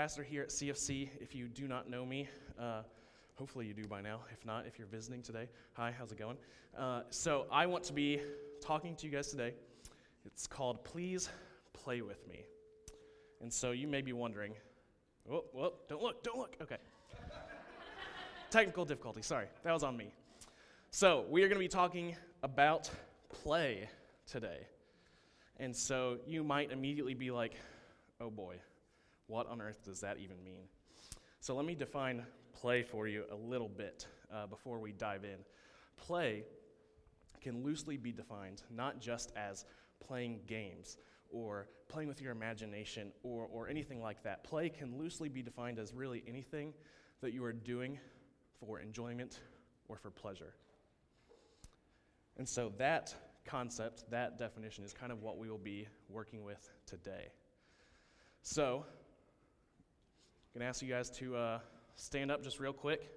pastor here at CFC. If you do not know me, uh, hopefully you do by now. If not, if you're visiting today, hi, how's it going? Uh, so I want to be talking to you guys today. It's called Please Play With Me. And so you may be wondering, whoa, whoa, don't look, don't look. Okay. Technical difficulty, sorry, that was on me. So we are going to be talking about play today. And so you might immediately be like, oh boy, what on earth does that even mean? So let me define play for you a little bit uh, before we dive in. Play can loosely be defined not just as playing games or playing with your imagination or, or anything like that. Play can loosely be defined as really anything that you are doing for enjoyment or for pleasure. And so that concept, that definition, is kind of what we will be working with today. So, going to ask you guys to uh, stand up just real quick.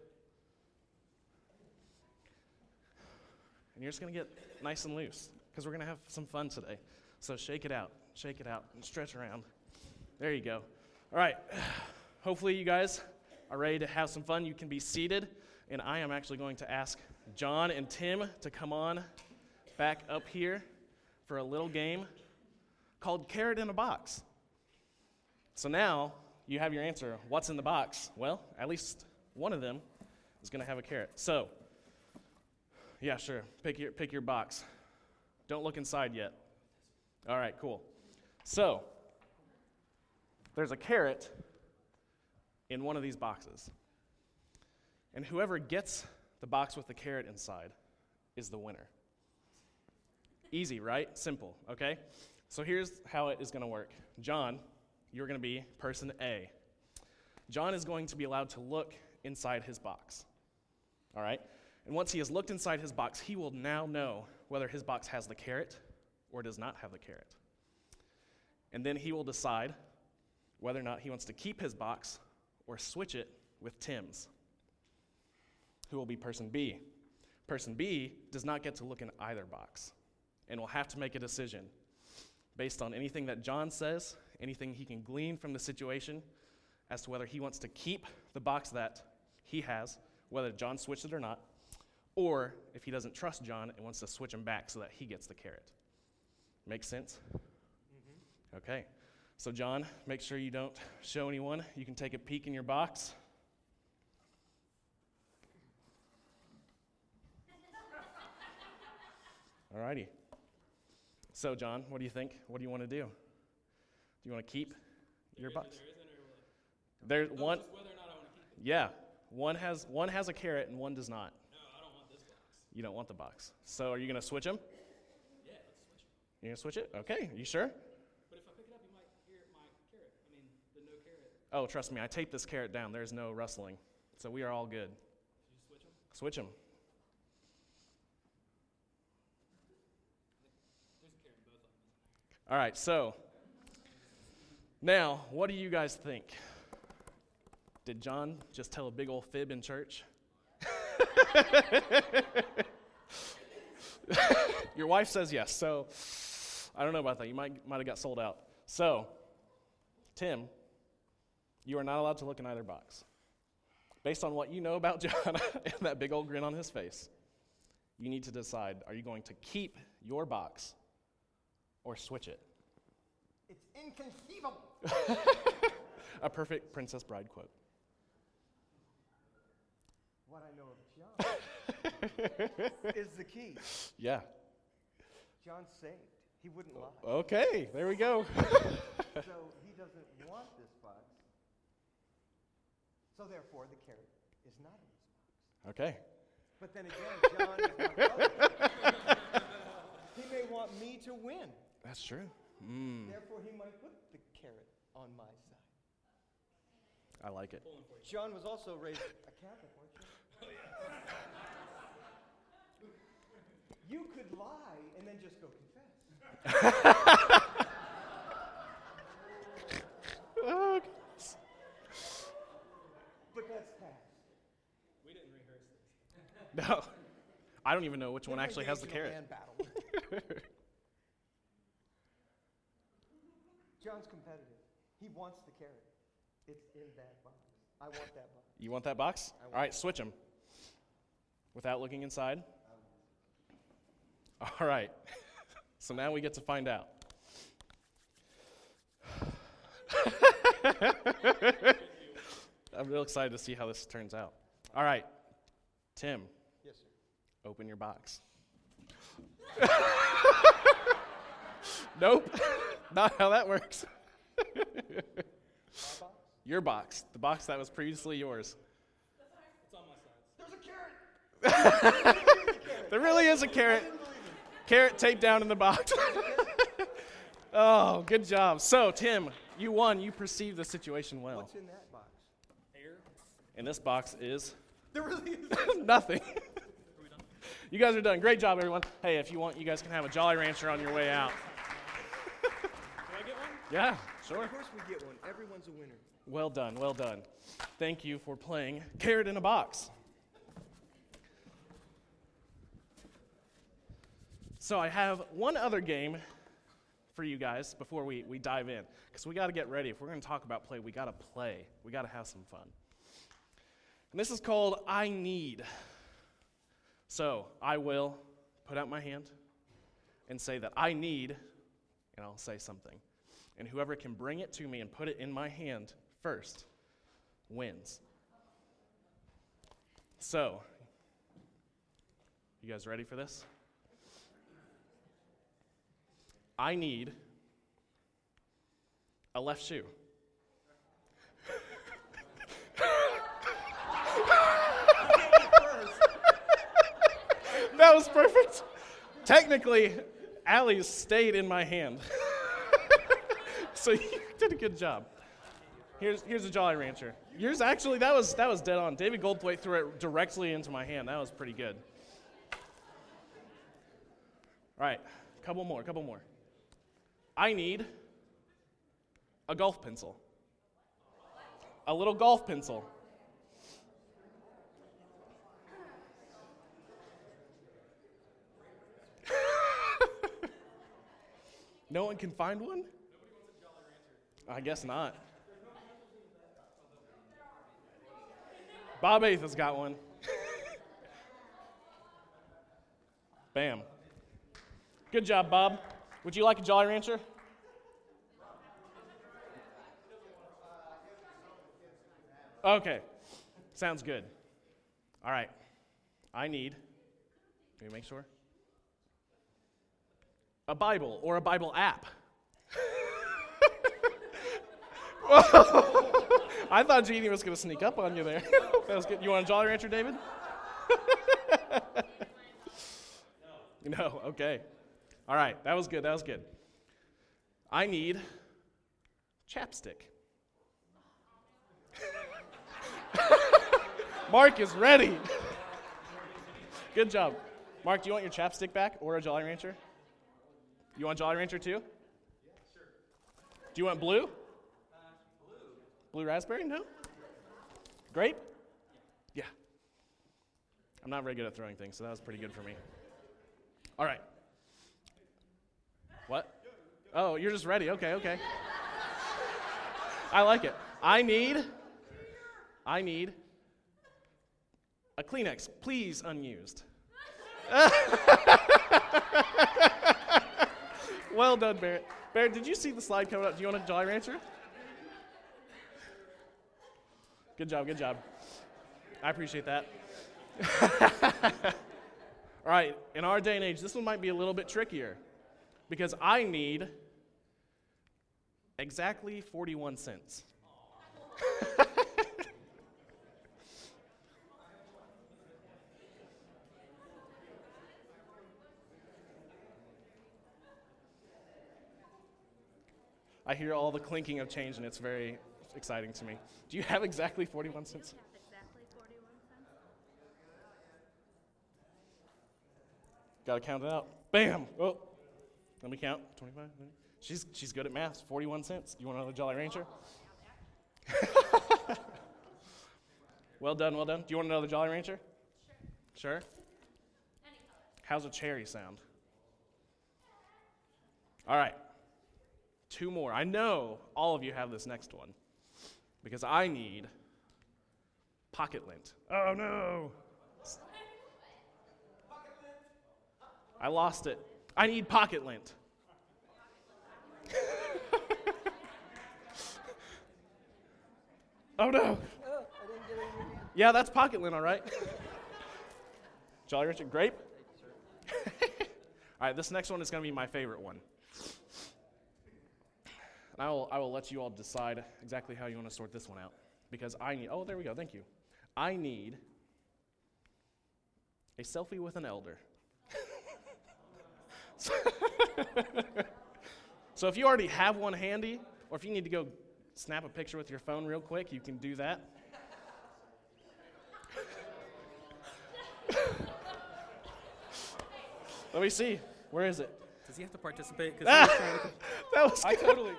And you're just going to get nice and loose because we're going to have some fun today. So, shake it out, shake it out, and stretch around. There you go. All right. Hopefully, you guys are ready to have some fun. You can be seated. And I am actually going to ask John and Tim to come on back up here for a little game called Carrot in a Box. So now you have your answer. What's in the box? Well, at least one of them is going to have a carrot. So, yeah, sure. Pick your, pick your box. Don't look inside yet. All right, cool. So, there's a carrot in one of these boxes. And whoever gets the box with the carrot inside is the winner. Easy, right? Simple, okay? So here's how it is going to work John, you're going to be person A. John is going to be allowed to look inside his box, all right? And once he has looked inside his box, he will now know whether his box has the carrot or does not have the carrot. And then he will decide whether or not he wants to keep his box or switch it with Tim's who will be person B. Person B does not get to look in either box and will have to make a decision based on anything that John says, anything he can glean from the situation, as to whether he wants to keep the box that he has, whether John switched it or not, or if he doesn't trust John and wants to switch him back so that he gets the carrot. Make sense? Mm-hmm. Okay. So, John, make sure you don't show anyone. You can take a peek in your box. All righty. So, John, what do you think? What do you want to do? Do you want to keep your box? There's no, one. Yeah, one has one has a carrot and one does not. No, I don't want this box. You don't want the box. So, are you going to switch them? Yeah, let's switch it. You're going to switch it? Okay. You sure? But if I pick it up, you might hear my carrot. I mean, the no carrot. Oh, trust me. I taped this carrot down. There's no rustling. So we are all good. Switch them? Switch them. There's a carrot in both of them. All right. So now, what do you guys think? Did John just tell a big old fib in church? Your wife says yes. So I don't know about that. You might might have got sold out. So, Tim, you are not allowed to look in either box. Based on what you know about John and that big old grin on his face, you need to decide are you going to keep your box or switch it? It's inconceivable. A perfect Princess Bride quote. What I know of John is the key. Yeah. John's saved. He wouldn't lie. Okay, there we go. So he doesn't want this box. So therefore, the carrot is not in this box. okay. But then again, John is my he may want me to win. That's true. Mm, Therefore, he might put the carrot on my side. I like it. Pulling for you. John was also raised a Catholic, weren't you? Oh, you could lie and then just go confess. Oh, But that's past. We didn't rehearse this. no. I don't even know which one actually has the engage in carrot. battle. John's competitive. He wants the carrot. It's in that box. I want that box. You want that box? I All right, switch them. Without looking inside. All right. so now we get to find out. I'm real excited to see how this turns out. All right, Tim, Yes, sir. open your box. nope, not how that works. Box? Your box, the box that was previously yours. It's on my side. There's a carrot. There really is a carrot. Carrot taped down in the box. oh, good job. So, Tim, you won. You perceived the situation well. What's in that box? Air. And this box is There really is. nothing. you guys are done. Great job, everyone. Hey, if you want, you guys can have a Jolly Rancher on your way out. Do I get one? Yeah, sure. Of course we get one. Everyone's a winner. Well done, well done. Thank you for playing Carrot in a Box. So, I have one other game for you guys before we, we dive in, because we got to get ready. If we're going to talk about play, we got to play. We got to have some fun. And this is called I Need. So, I will put out my hand and say that I need, and I'll say something. And whoever can bring it to me and put it in my hand first wins. So, you guys ready for this? I need a left shoe. that was perfect. Technically, Allie's stayed in my hand. so you did a good job. Here's here's a Jolly Rancher. Yours actually that was that was dead on. David Goldthwait threw it directly into my hand. That was pretty good. All right, couple more, a couple more. I need a golf pencil. A little golf pencil. no one can find one? I guess not. Bob Eighth has got one. Bam. Good job, Bob. Would you like a Jolly Rancher? Okay. Sounds good. All right. I need, can we make sure? A Bible or a Bible app. I thought Jeannie was going to sneak up on you there. that was good. You want a Jolly Rancher, David? no. No, okay. All right. That was good. That was good. I need chapstick. Mark is ready. Good job. Mark, do you want your chapstick back or a Jolly Rancher? You want Jolly Rancher too? Yeah, sure. Do you want blue? Blue raspberry? No? Grape? Yeah. I'm not very good at throwing things, so that was pretty good for me. All right. What? Oh, you're just ready. Okay, okay. I like it. I need I need a Kleenex, please unused. well done, Barrett. Barrett, did you see the slide coming up? Do you want a Jolly Rancher? Good job, good job. I appreciate that. All right, in our day and age, this one might be a little bit trickier because I need exactly 41 cents. I hear all the clinking of change, and it's very exciting to me. Do you have exactly 41 cents? have exactly 41 cents. Got to count it out. Bam! Oh, let me count. 25. She's, she's good at math. 41 cents. You want another Jolly Rancher? well done, well done. Do you want another Jolly Rancher? Sure. Sure? How's a cherry sound? All right. Two more. I know all of you have this next one. Because I need pocket lint. Oh no! I lost it. I need pocket lint. oh no! Yeah, that's pocket lint, all right. Jolly Rancher Grape. all right, this next one is going to be my favorite one. And I will, I will let you all decide exactly how you want to sort this one out. Because I need, oh, there we go, thank you. I need a selfie with an elder. so if you already have one handy, or if you need to go snap a picture with your phone real quick, you can do that. Let me see. Where is it? Does he have to participate? Because That was I totally,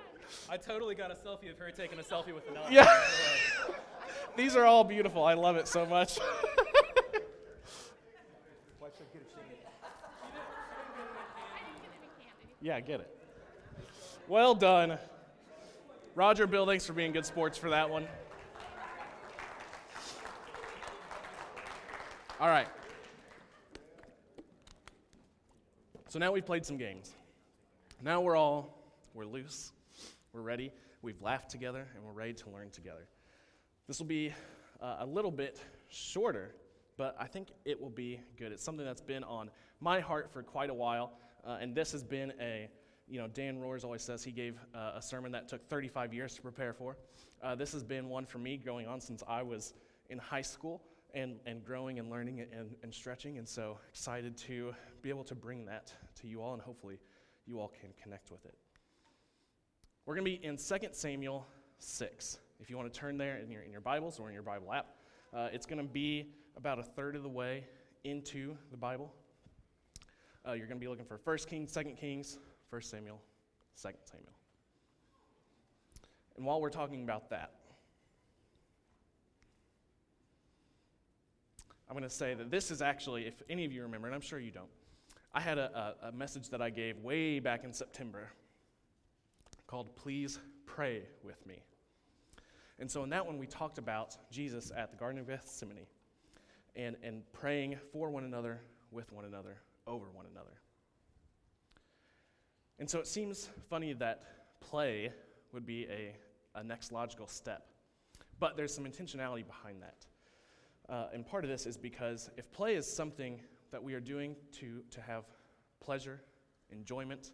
I totally got a selfie of her taking a selfie with an elder. Yeah. These are all beautiful. I love it so much. Yeah, get it. Well done. Roger Bill, thanks for being good sports for that one. All right. So now we've played some games. Now we're all we're loose. We're ready. We've laughed together and we're ready to learn together. This will be uh, a little bit shorter, but I think it will be good. It's something that's been on my heart for quite a while, uh, and this has been a, you know, Dan Roars always says he gave uh, a sermon that took 35 years to prepare for. Uh, this has been one for me going on since I was in high school and, and growing and learning and, and stretching, and so excited to be able to bring that to you all, and hopefully you all can connect with it. We're going to be in 2 Samuel 6. If you want to turn there in your, in your Bibles or in your Bible app, uh, it's going to be about a third of the way into the Bible. Uh, you're going to be looking for 1 Kings, 2 Kings, 1 Samuel, 2 Samuel. And while we're talking about that, I'm going to say that this is actually, if any of you remember, and I'm sure you don't, I had a, a, a message that I gave way back in September called Please Pray with Me. And so in that one, we talked about Jesus at the Garden of Gethsemane and, and praying for one another, with one another, over one another. And so it seems funny that play would be a, a next logical step. But there's some intentionality behind that. Uh, and part of this is because if play is something that we are doing to, to have pleasure, enjoyment,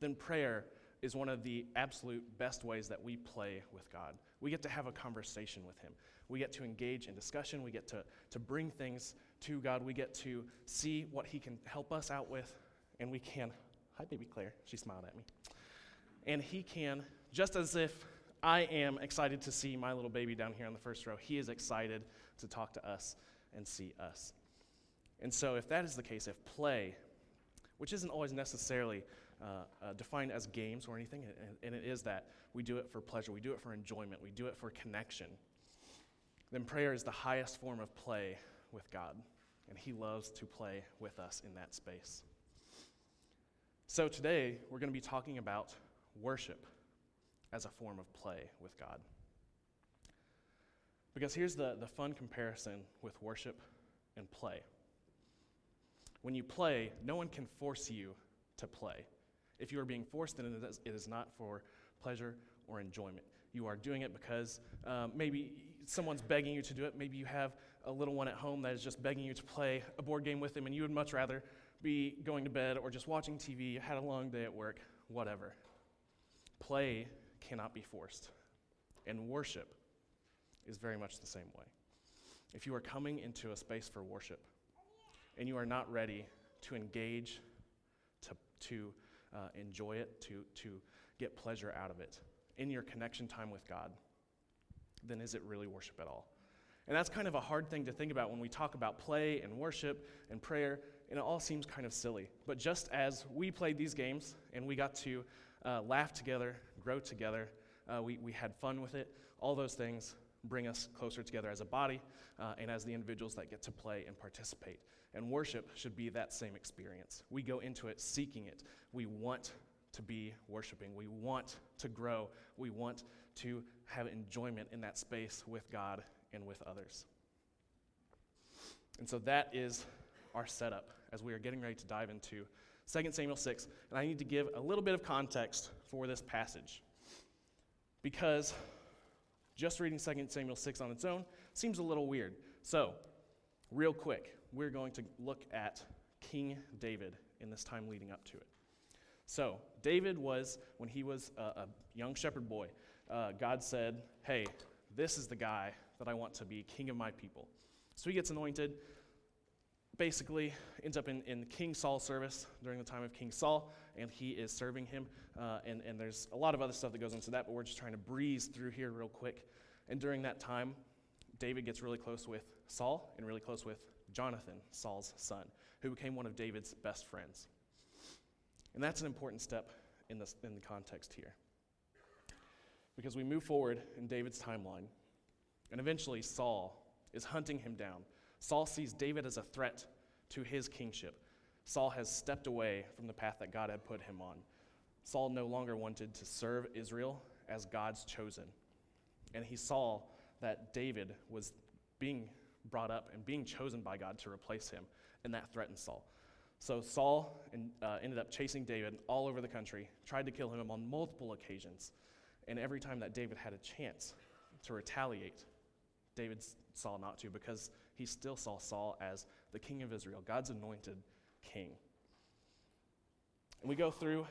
then prayer is one of the absolute best ways that we play with God. We get to have a conversation with Him. We get to engage in discussion. We get to, to bring things to God. We get to see what He can help us out with. And we can, hi, baby Claire. She smiled at me. And He can, just as if I am excited to see my little baby down here on the first row, He is excited to talk to us and see us. And so, if that is the case, if play, which isn't always necessarily uh, uh, defined as games or anything, and, and it is that we do it for pleasure, we do it for enjoyment, we do it for connection, then prayer is the highest form of play with God, and He loves to play with us in that space. So, today we're going to be talking about worship as a form of play with God. Because here's the, the fun comparison with worship and play. When you play, no one can force you to play. If you are being forced, then it is, it is not for pleasure or enjoyment. You are doing it because um, maybe someone's begging you to do it. Maybe you have a little one at home that is just begging you to play a board game with them, and you would much rather be going to bed or just watching TV, had a long day at work, whatever. Play cannot be forced. And worship is very much the same way. If you are coming into a space for worship and you are not ready to engage, to, to uh, enjoy it, to, to get pleasure out of it in your connection time with God, then is it really worship at all? And that's kind of a hard thing to think about when we talk about play and worship and prayer, and it all seems kind of silly. But just as we played these games and we got to uh, laugh together, grow together, uh, we, we had fun with it, all those things bring us closer together as a body uh, and as the individuals that get to play and participate. And worship should be that same experience. We go into it seeking it. We want to be worshiping. We want to grow. We want to have enjoyment in that space with God and with others. And so that is our setup as we are getting ready to dive into 2 Samuel 6. And I need to give a little bit of context for this passage. Because just reading 2 Samuel 6 on its own seems a little weird. So, real quick, we're going to look at King David in this time leading up to it. So, David was, when he was a, a young shepherd boy, uh, God said, Hey, this is the guy that I want to be king of my people. So he gets anointed, basically ends up in, in King Saul's service during the time of King Saul, and he is serving him. Uh, and, and there's a lot of other stuff that goes into that, but we're just trying to breeze through here real quick. And during that time, David gets really close with Saul and really close with Jonathan, Saul's son, who became one of David's best friends. And that's an important step in, this, in the context here. Because we move forward in David's timeline, and eventually Saul is hunting him down. Saul sees David as a threat to his kingship. Saul has stepped away from the path that God had put him on. Saul no longer wanted to serve Israel as God's chosen. And he saw that David was being brought up and being chosen by God to replace him, and that threatened Saul. So Saul uh, ended up chasing David all over the country, tried to kill him on multiple occasions. And every time that David had a chance to retaliate, David saw not to because he still saw Saul as the king of Israel, God's anointed king. And we go through,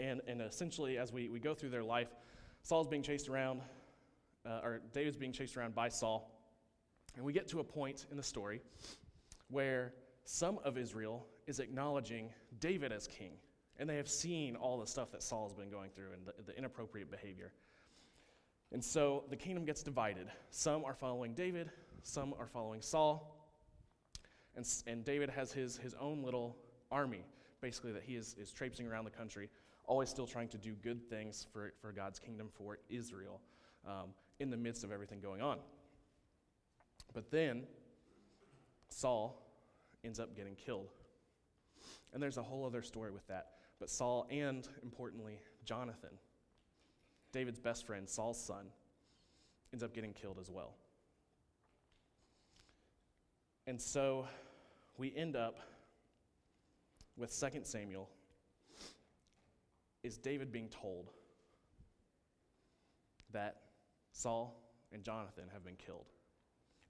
and, and essentially, as we, we go through their life, Saul's being chased around, uh, or David's being chased around by Saul. And we get to a point in the story where some of Israel is acknowledging David as king. And they have seen all the stuff that Saul has been going through and the, the inappropriate behavior. And so the kingdom gets divided. Some are following David, some are following Saul. And, and David has his, his own little army, basically, that he is, is traipsing around the country, always still trying to do good things for, for God's kingdom, for Israel, um, in the midst of everything going on. But then Saul ends up getting killed. And there's a whole other story with that. But Saul and, importantly, Jonathan, David's best friend, Saul's son, ends up getting killed as well. And so we end up with 2 Samuel is David being told that Saul and Jonathan have been killed.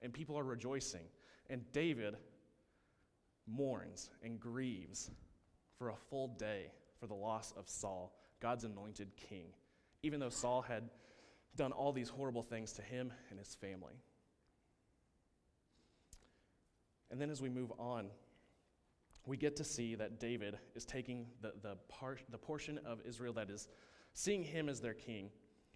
And people are rejoicing. And David mourns and grieves for a full day for the loss of Saul, God's anointed king, even though Saul had done all these horrible things to him and his family. And then as we move on, we get to see that David is taking the, the, part, the portion of Israel that is seeing him as their king,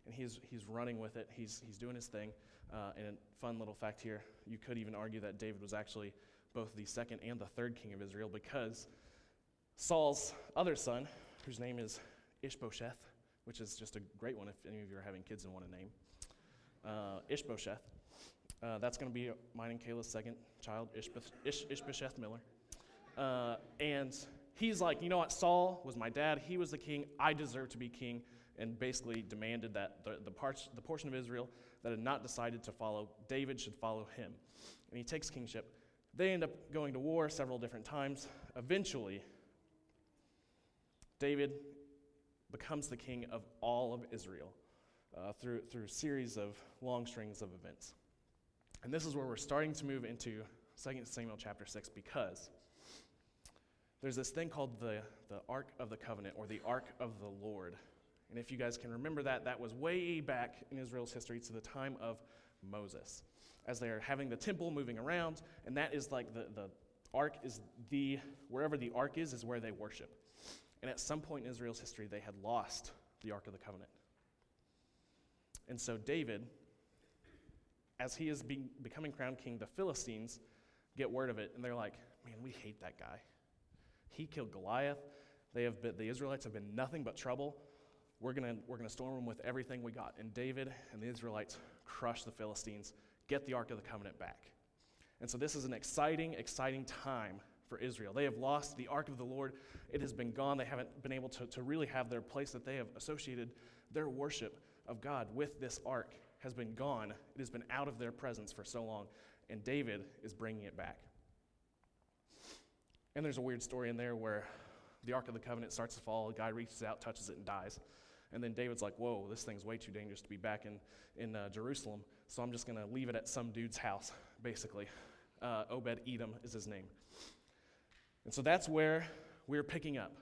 and he's, he's running with it. He's, he's doing his thing. Uh, and a fun little fact here you could even argue that David was actually both the second and the third king of Israel because Saul's other son, whose name is Ishbosheth, which is just a great one if any of you are having kids and want a name, uh, Ishbosheth. Uh, that's going to be mine and Kayla's second child, Ishbosheth, Ish, Ishbosheth Miller. Uh, and he's like, you know what? Saul was my dad. He was the king. I deserve to be king. And basically demanded that the, the, parts, the portion of Israel that had not decided to follow David should follow him. And he takes kingship. They end up going to war several different times. Eventually, David becomes the king of all of Israel uh, through, through a series of long strings of events. And this is where we're starting to move into 2 Samuel chapter 6 because there's this thing called the, the Ark of the Covenant or the Ark of the Lord. And if you guys can remember that, that was way back in Israel's history to the time of Moses, as they're having the temple moving around, and that is like the, the ark is the, wherever the ark is, is where they worship. And at some point in Israel's history, they had lost the Ark of the Covenant. And so David, as he is being, becoming crowned king, the Philistines get word of it, and they're like, man, we hate that guy. He killed Goliath. They have been, the Israelites have been nothing but trouble. We're going we're gonna storm them with everything we got. And David and the Israelites crush the Philistines, get the Ark of the Covenant back. And so this is an exciting, exciting time for Israel. They have lost the ark of the Lord. It has been gone. They haven't been able to, to really have their place that they have associated their worship of God with this ark. Has been gone, it has been out of their presence for so long, and David is bringing it back. And there's a weird story in there where the Ark of the Covenant starts to fall, a guy reaches out, touches it, and dies. And then David's like, whoa, this thing's way too dangerous to be back in, in uh, Jerusalem, so I'm just going to leave it at some dude's house, basically. Uh, Obed Edom is his name. And so that's where we're picking up.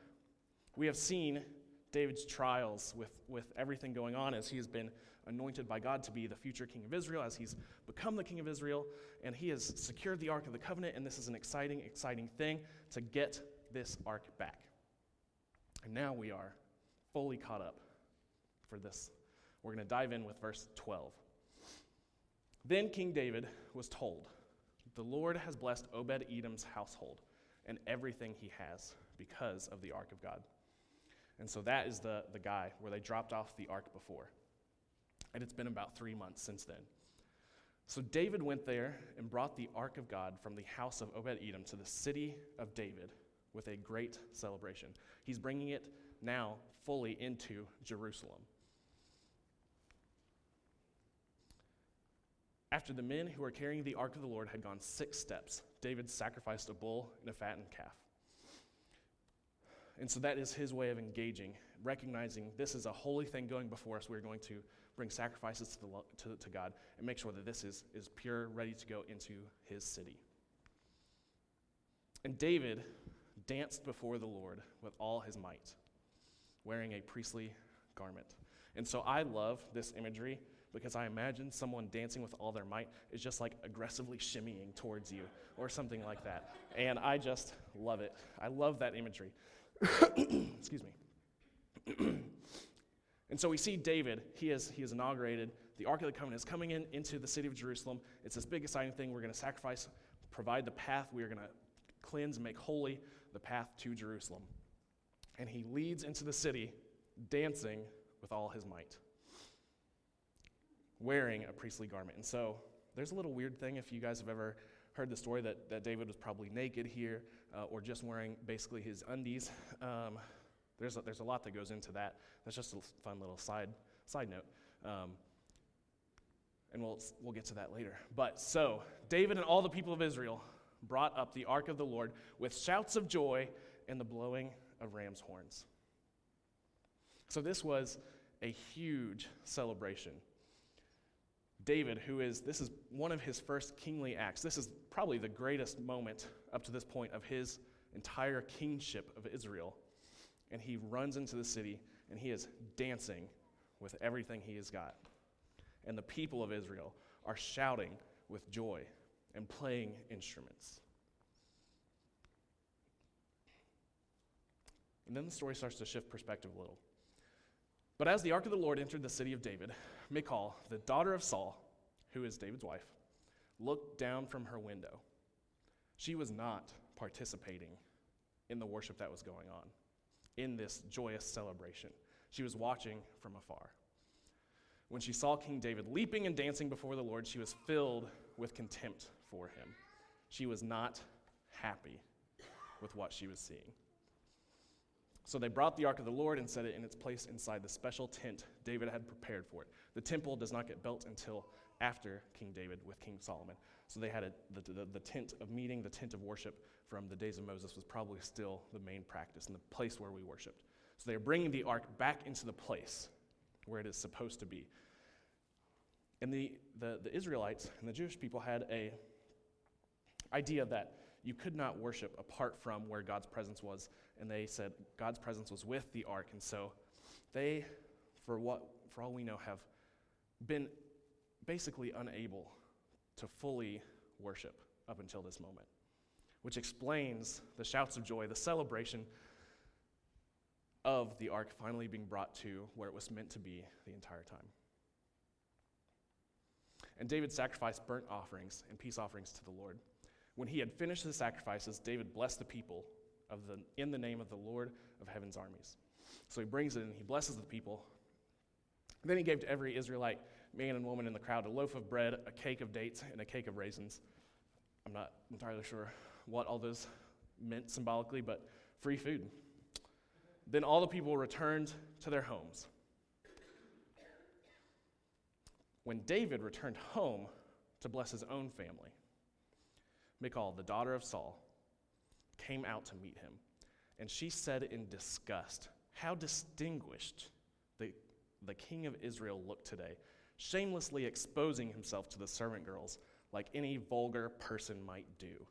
We have seen David's trials with, with everything going on as he has been anointed by God to be the future king of Israel, as he's become the king of Israel, and he has secured the Ark of the Covenant, and this is an exciting, exciting thing to get this Ark back. And now we are fully caught up for this. We're going to dive in with verse 12. Then King David was told, The Lord has blessed Obed Edom's household and everything he has because of the ark of God. And so that is the, the guy where they dropped off the ark before. And it's been about three months since then. So David went there and brought the ark of God from the house of Obed Edom to the city of David with a great celebration. He's bringing it now fully into Jerusalem. After the men who were carrying the ark of the Lord had gone six steps, David sacrificed a bull and a fattened calf. And so that is his way of engaging, recognizing this is a holy thing going before us. We're going to bring sacrifices to, the, to, to God and make sure that this is, is pure, ready to go into his city. And David danced before the Lord with all his might, wearing a priestly garment. And so I love this imagery because I imagine someone dancing with all their might is just like aggressively shimmying towards you or something like that. And I just love it. I love that imagery. Excuse me. And so we see David, he is, he is inaugurated. The Ark of the Covenant is coming in into the city of Jerusalem. It's this big, exciting thing. We're going to sacrifice, provide the path. We are going to cleanse make holy the path to Jerusalem. And he leads into the city dancing with all his might, wearing a priestly garment. And so there's a little weird thing if you guys have ever heard the story that, that David was probably naked here uh, or just wearing basically his undies. Um, there's, a, there's a lot that goes into that. That's just a fun little side, side note. Um, and we'll, we'll get to that later. But so, David and all the people of Israel brought up the ark of the Lord with shouts of joy and the blowing of ram's horns. So, this was a huge celebration. David, who is, this is one of his first kingly acts. This is probably the greatest moment up to this point of his entire kingship of Israel. And he runs into the city and he is dancing with everything he has got. And the people of Israel are shouting with joy and playing instruments. And then the story starts to shift perspective a little. But as the ark of the Lord entered the city of David, Michal, the daughter of Saul, who is David's wife, looked down from her window. She was not participating in the worship that was going on, in this joyous celebration. She was watching from afar. When she saw King David leaping and dancing before the Lord, she was filled with contempt for him. She was not happy with what she was seeing. So they brought the ark of the Lord and set it in its place inside the special tent David had prepared for it. The temple does not get built until after King David with King Solomon. So they had a, the, the, the tent of meeting, the tent of worship from the days of Moses was probably still the main practice and the place where we worshiped. So they are bringing the ark back into the place where it is supposed to be. And the, the, the Israelites and the Jewish people had a idea that you could not worship apart from where God's presence was. And they said God's presence was with the ark. And so they, for what for all we know, have been basically unable to fully worship up until this moment, which explains the shouts of joy, the celebration of the ark finally being brought to where it was meant to be the entire time. And David sacrificed burnt offerings and peace offerings to the Lord. When he had finished the sacrifices, David blessed the people of the, in the name of the Lord of heaven's armies. So he brings it and he blesses the people. Then he gave to every Israelite man and woman in the crowd a loaf of bread, a cake of dates, and a cake of raisins. I'm not entirely sure what all those meant symbolically, but free food. Then all the people returned to their homes. when David returned home to bless his own family, Michal, the daughter of Saul, came out to meet him. And she said in disgust, How distinguished the, the king of Israel looked today, shamelessly exposing himself to the servant girls like any vulgar person might do.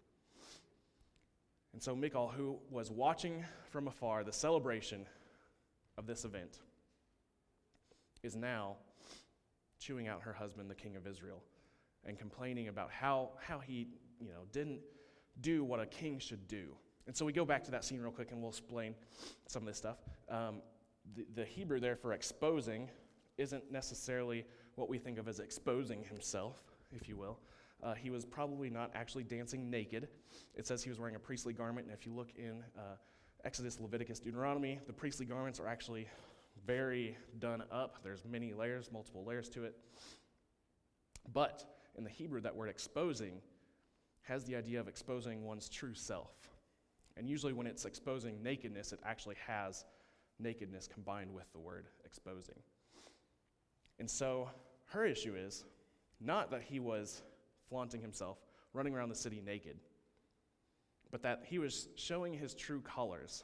And so Michal, who was watching from afar the celebration of this event, is now chewing out her husband, the king of Israel, and complaining about how, how he you know, didn't do what a king should do. And so we go back to that scene real quick and we'll explain some of this stuff. Um, the, the Hebrew there for exposing isn't necessarily what we think of as exposing himself, if you will. Uh, he was probably not actually dancing naked. It says he was wearing a priestly garment, and if you look in uh, Exodus, Leviticus, Deuteronomy, the priestly garments are actually very done up. There's many layers, multiple layers to it. But in the Hebrew, that word exposing has the idea of exposing one's true self. And usually, when it's exposing nakedness, it actually has nakedness combined with the word exposing. And so, her issue is not that he was flaunting himself, running around the city naked, but that he was showing his true colors,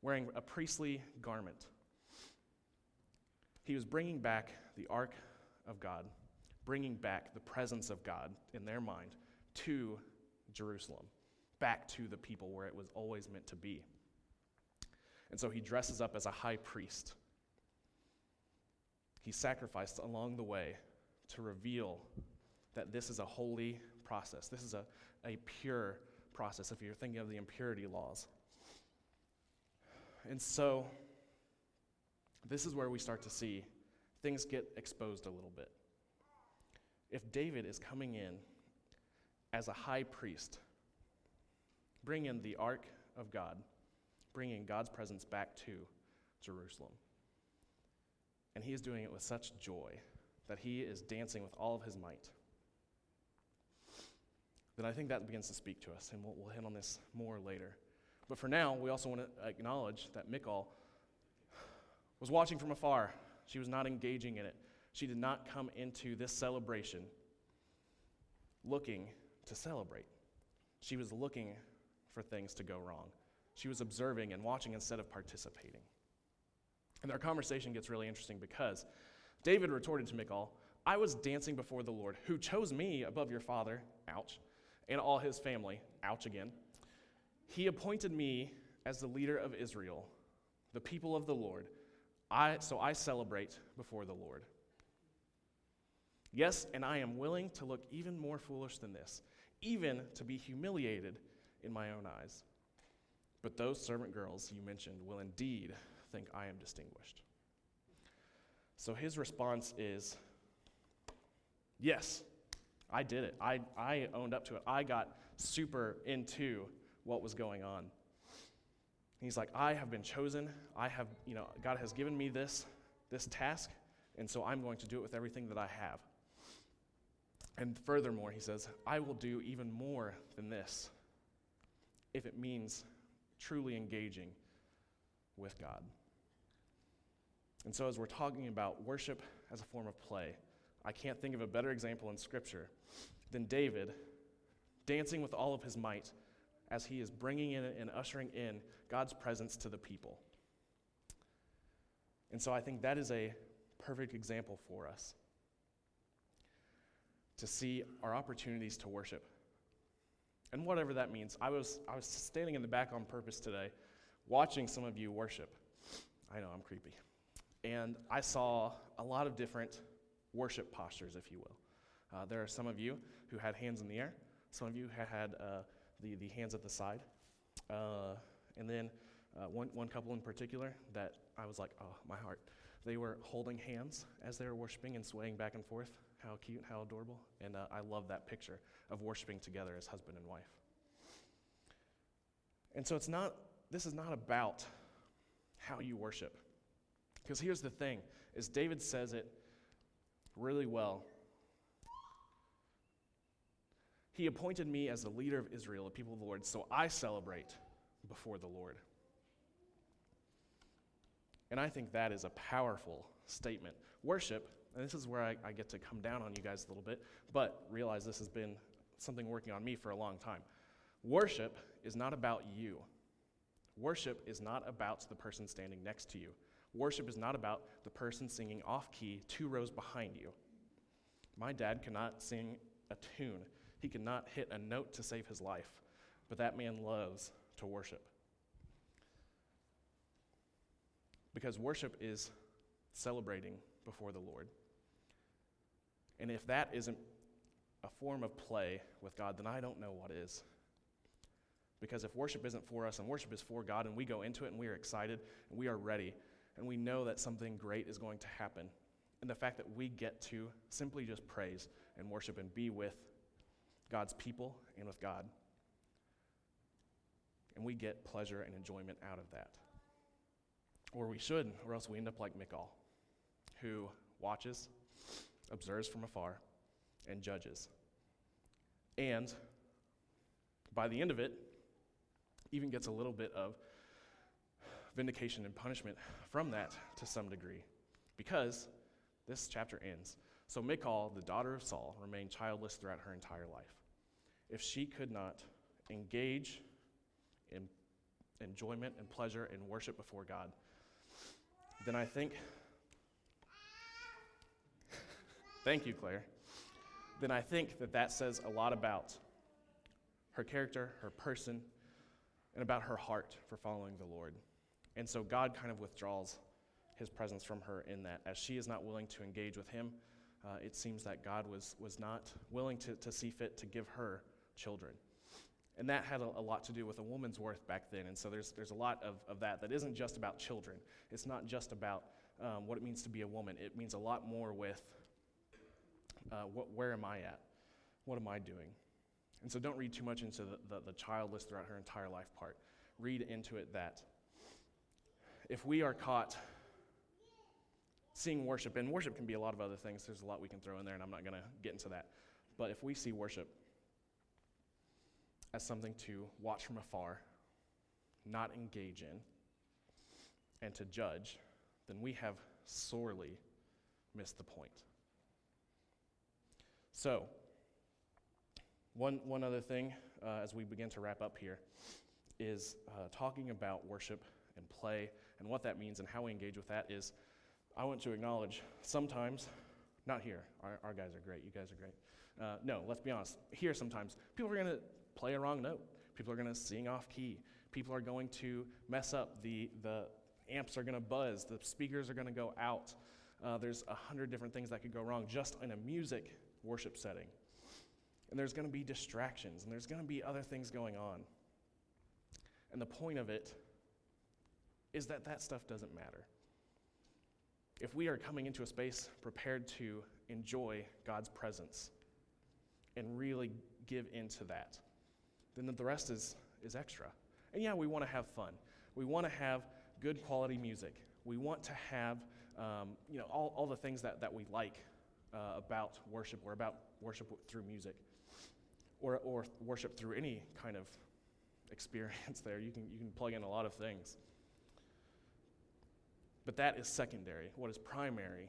wearing a priestly garment. He was bringing back the ark of God, bringing back the presence of God in their mind to Jerusalem, back to the people where it was always meant to be. And so he dresses up as a high priest. He sacrificed along the way to reveal that this is a holy process. This is a, a pure process if you're thinking of the impurity laws. And so, this is where we start to see things get exposed a little bit. If David is coming in as a high priest, bringing in the ark of God, bringing God's presence back to Jerusalem, and he is doing it with such joy that he is dancing with all of his might then I think that begins to speak to us, and we'll, we'll hit on this more later. But for now, we also want to acknowledge that Michal was watching from afar. She was not engaging in it. She did not come into this celebration looking to celebrate. She was looking for things to go wrong. She was observing and watching instead of participating. And our conversation gets really interesting because David retorted to Michal, I was dancing before the Lord, who chose me above your father, ouch, and all his family. Ouch again. He appointed me as the leader of Israel, the people of the Lord. I, so I celebrate before the Lord. Yes, and I am willing to look even more foolish than this, even to be humiliated in my own eyes. But those servant girls you mentioned will indeed think I am distinguished. So his response is yes, I did it. I, I owned up to it. I got super into what was going on. He's like, I have been chosen. I have, you know, God has given me this, this task, and so I'm going to do it with everything that I have. And furthermore, he says, I will do even more than this if it means truly engaging with God. And so, as we're talking about worship as a form of play, I can't think of a better example in Scripture than David dancing with all of his might as he is bringing in and ushering in God's presence to the people. And so I think that is a perfect example for us to see our opportunities to worship. And whatever that means. I was, I was standing in the back on purpose today, watching some of you worship. I know, I'm creepy. And I saw a lot of different worship postures, if you will. Uh, there are some of you who had hands in the air, some of you had uh, the, the hands at the side. Uh, and then uh, one, one couple in particular that I was like, oh, my heart. They were holding hands as they were worshiping and swaying back and forth. How cute, how adorable. And uh, I love that picture of worshiping together as husband and wife. And so it's not, this is not about how you worship. Because here's the thing, is David says it really well. He appointed me as the leader of Israel, the people of the Lord, so I celebrate before the Lord. And I think that is a powerful statement. Worship, and this is where I, I get to come down on you guys a little bit, but realize this has been something working on me for a long time. Worship is not about you. Worship is not about the person standing next to you. Worship is not about the person singing off key two rows behind you. My dad cannot sing a tune, he cannot hit a note to save his life, but that man loves to worship. Because worship is celebrating before the Lord. And if that isn't a form of play with God, then I don't know what is. Because if worship isn't for us and worship is for God, and we go into it and we are excited and we are ready, and we know that something great is going to happen, and the fact that we get to simply just praise and worship and be with God's people and with God, and we get pleasure and enjoyment out of that. Or we should, or else we end up like Michal, who watches, observes from afar, and judges. And by the end of it, even gets a little bit of vindication and punishment from that to some degree. Because this chapter ends. So Michal, the daughter of Saul, remained childless throughout her entire life. If she could not engage in enjoyment and pleasure and worship before God, then I think, thank you, Claire, then I think that that says a lot about her character, her person, and about her heart for following the Lord. And so God kind of withdraws his presence from her in that. As she is not willing to engage with him, uh, it seems that God was, was not willing to, to see fit to give her children. And that had a, a, lot to do with a woman's worth back then. And so there's, there's a lot of, of that that isn't just about children. It's not just about um, what it means to be a woman. It means a lot more with uh, what, where am I at? What am I doing? And so don't read too much into the, the, the childless throughout her entire life part. Read into it that if we are caught seeing worship, and worship can be a lot of other things, there's a lot we can throw in there, and I'm not going to get into that. But if we see worship as something to watch from afar, not engage in, and to judge, then we have sorely missed the point. So, one, one other thing uh, as we begin to wrap up here is uh, talking about worship and play and what that means and how we engage with that is I want to acknowledge sometimes, not here, our, our guys are great, you guys are great. Uh, no, let's be honest, here sometimes people are going to play a wrong note, people are going to sing off key, people are going to mess up, the, the amps are going to buzz, the speakers are going to go out. Uh, there's a hundred different things that could go wrong just in a music worship setting. And there's going to be distractions, and there's going to be other things going on. And the point of it is that that stuff doesn't matter. If we are coming into a space prepared to enjoy God's presence and really give into that, then the rest is, is extra. And yeah, we want to have fun. We want to have good quality music. We want to have um, you know, all, all the things that, that we like uh, about worship or about worship through music or, or worship through any kind of experience there. You can, you can plug in a lot of things. But that is secondary. What is primary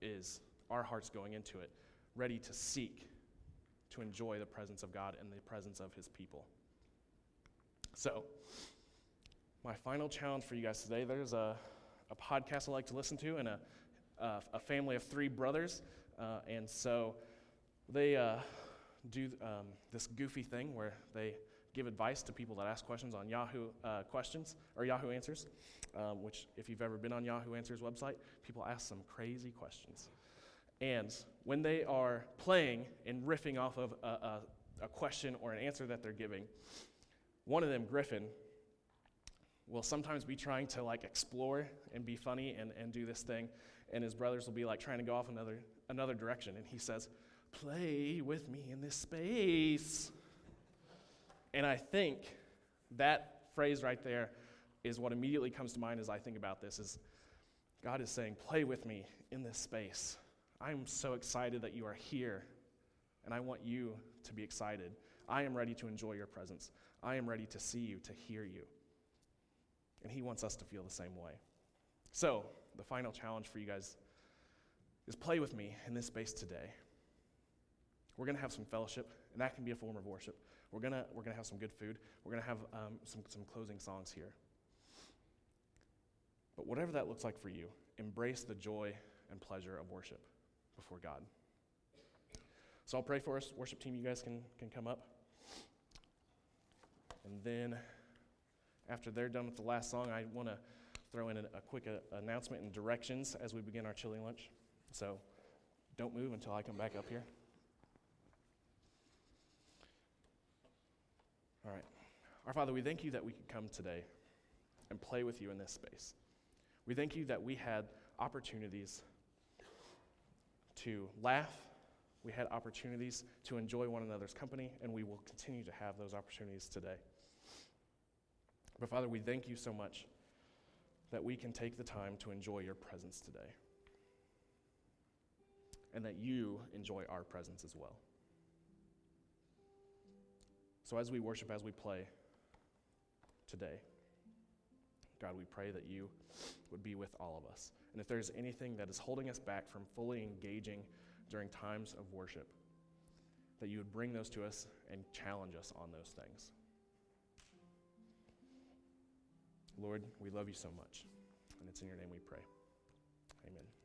is our hearts going into it, ready to seek to enjoy the presence of God and the presence of His people. So, my final challenge for you guys today there's a, a podcast I like to listen to, and a, a, a family of three brothers. Uh, and so they uh, do um, this goofy thing where they give advice to people that ask questions on Yahoo uh, questions or Yahoo Answers, um, which, if you've ever been on Yahoo Answers website, people ask some crazy questions. And when they are playing and riffing off of a, a, a question or an answer that they're giving, one of them, Griffin, will sometimes be trying to like explore and be funny and, and do this thing, and his brothers will be like trying to go off another another direction, and he says, "Play with me in this space." And I think that phrase right there is what immediately comes to mind as I think about this is God is saying, "Play with me in this space." I'm so excited that you are here, and I want you to be excited. I am ready to enjoy your presence. I am ready to see you, to hear you. And He wants us to feel the same way. So, the final challenge for you guys is play with me in this space today. We're going to have some fellowship, and that can be a form of worship. We're going to we're gonna have some good food. We're going to have um, some, some closing songs here. But whatever that looks like for you, embrace the joy and pleasure of worship before God. So I'll pray for us. Worship team, you guys can, can come up. And then after they're done with the last song, I want to throw in a, a quick uh, announcement and directions as we begin our chili lunch. So don't move until I come back up here. All right. Our Father, we thank you that we could come today and play with you in this space. We thank you that we had opportunities to laugh, we had opportunities to enjoy one another's company, and we will continue to have those opportunities today. But Father, we thank you so much that we can take the time to enjoy your presence today, and that you enjoy our presence as well. So as we worship, as we play today, God, we pray that you would be with all of us. And if there's anything that is holding us back from fully engaging during times of worship, that you would bring those to us and challenge us on those things. Lord, we love you so much. And it's in your name we pray. Amen.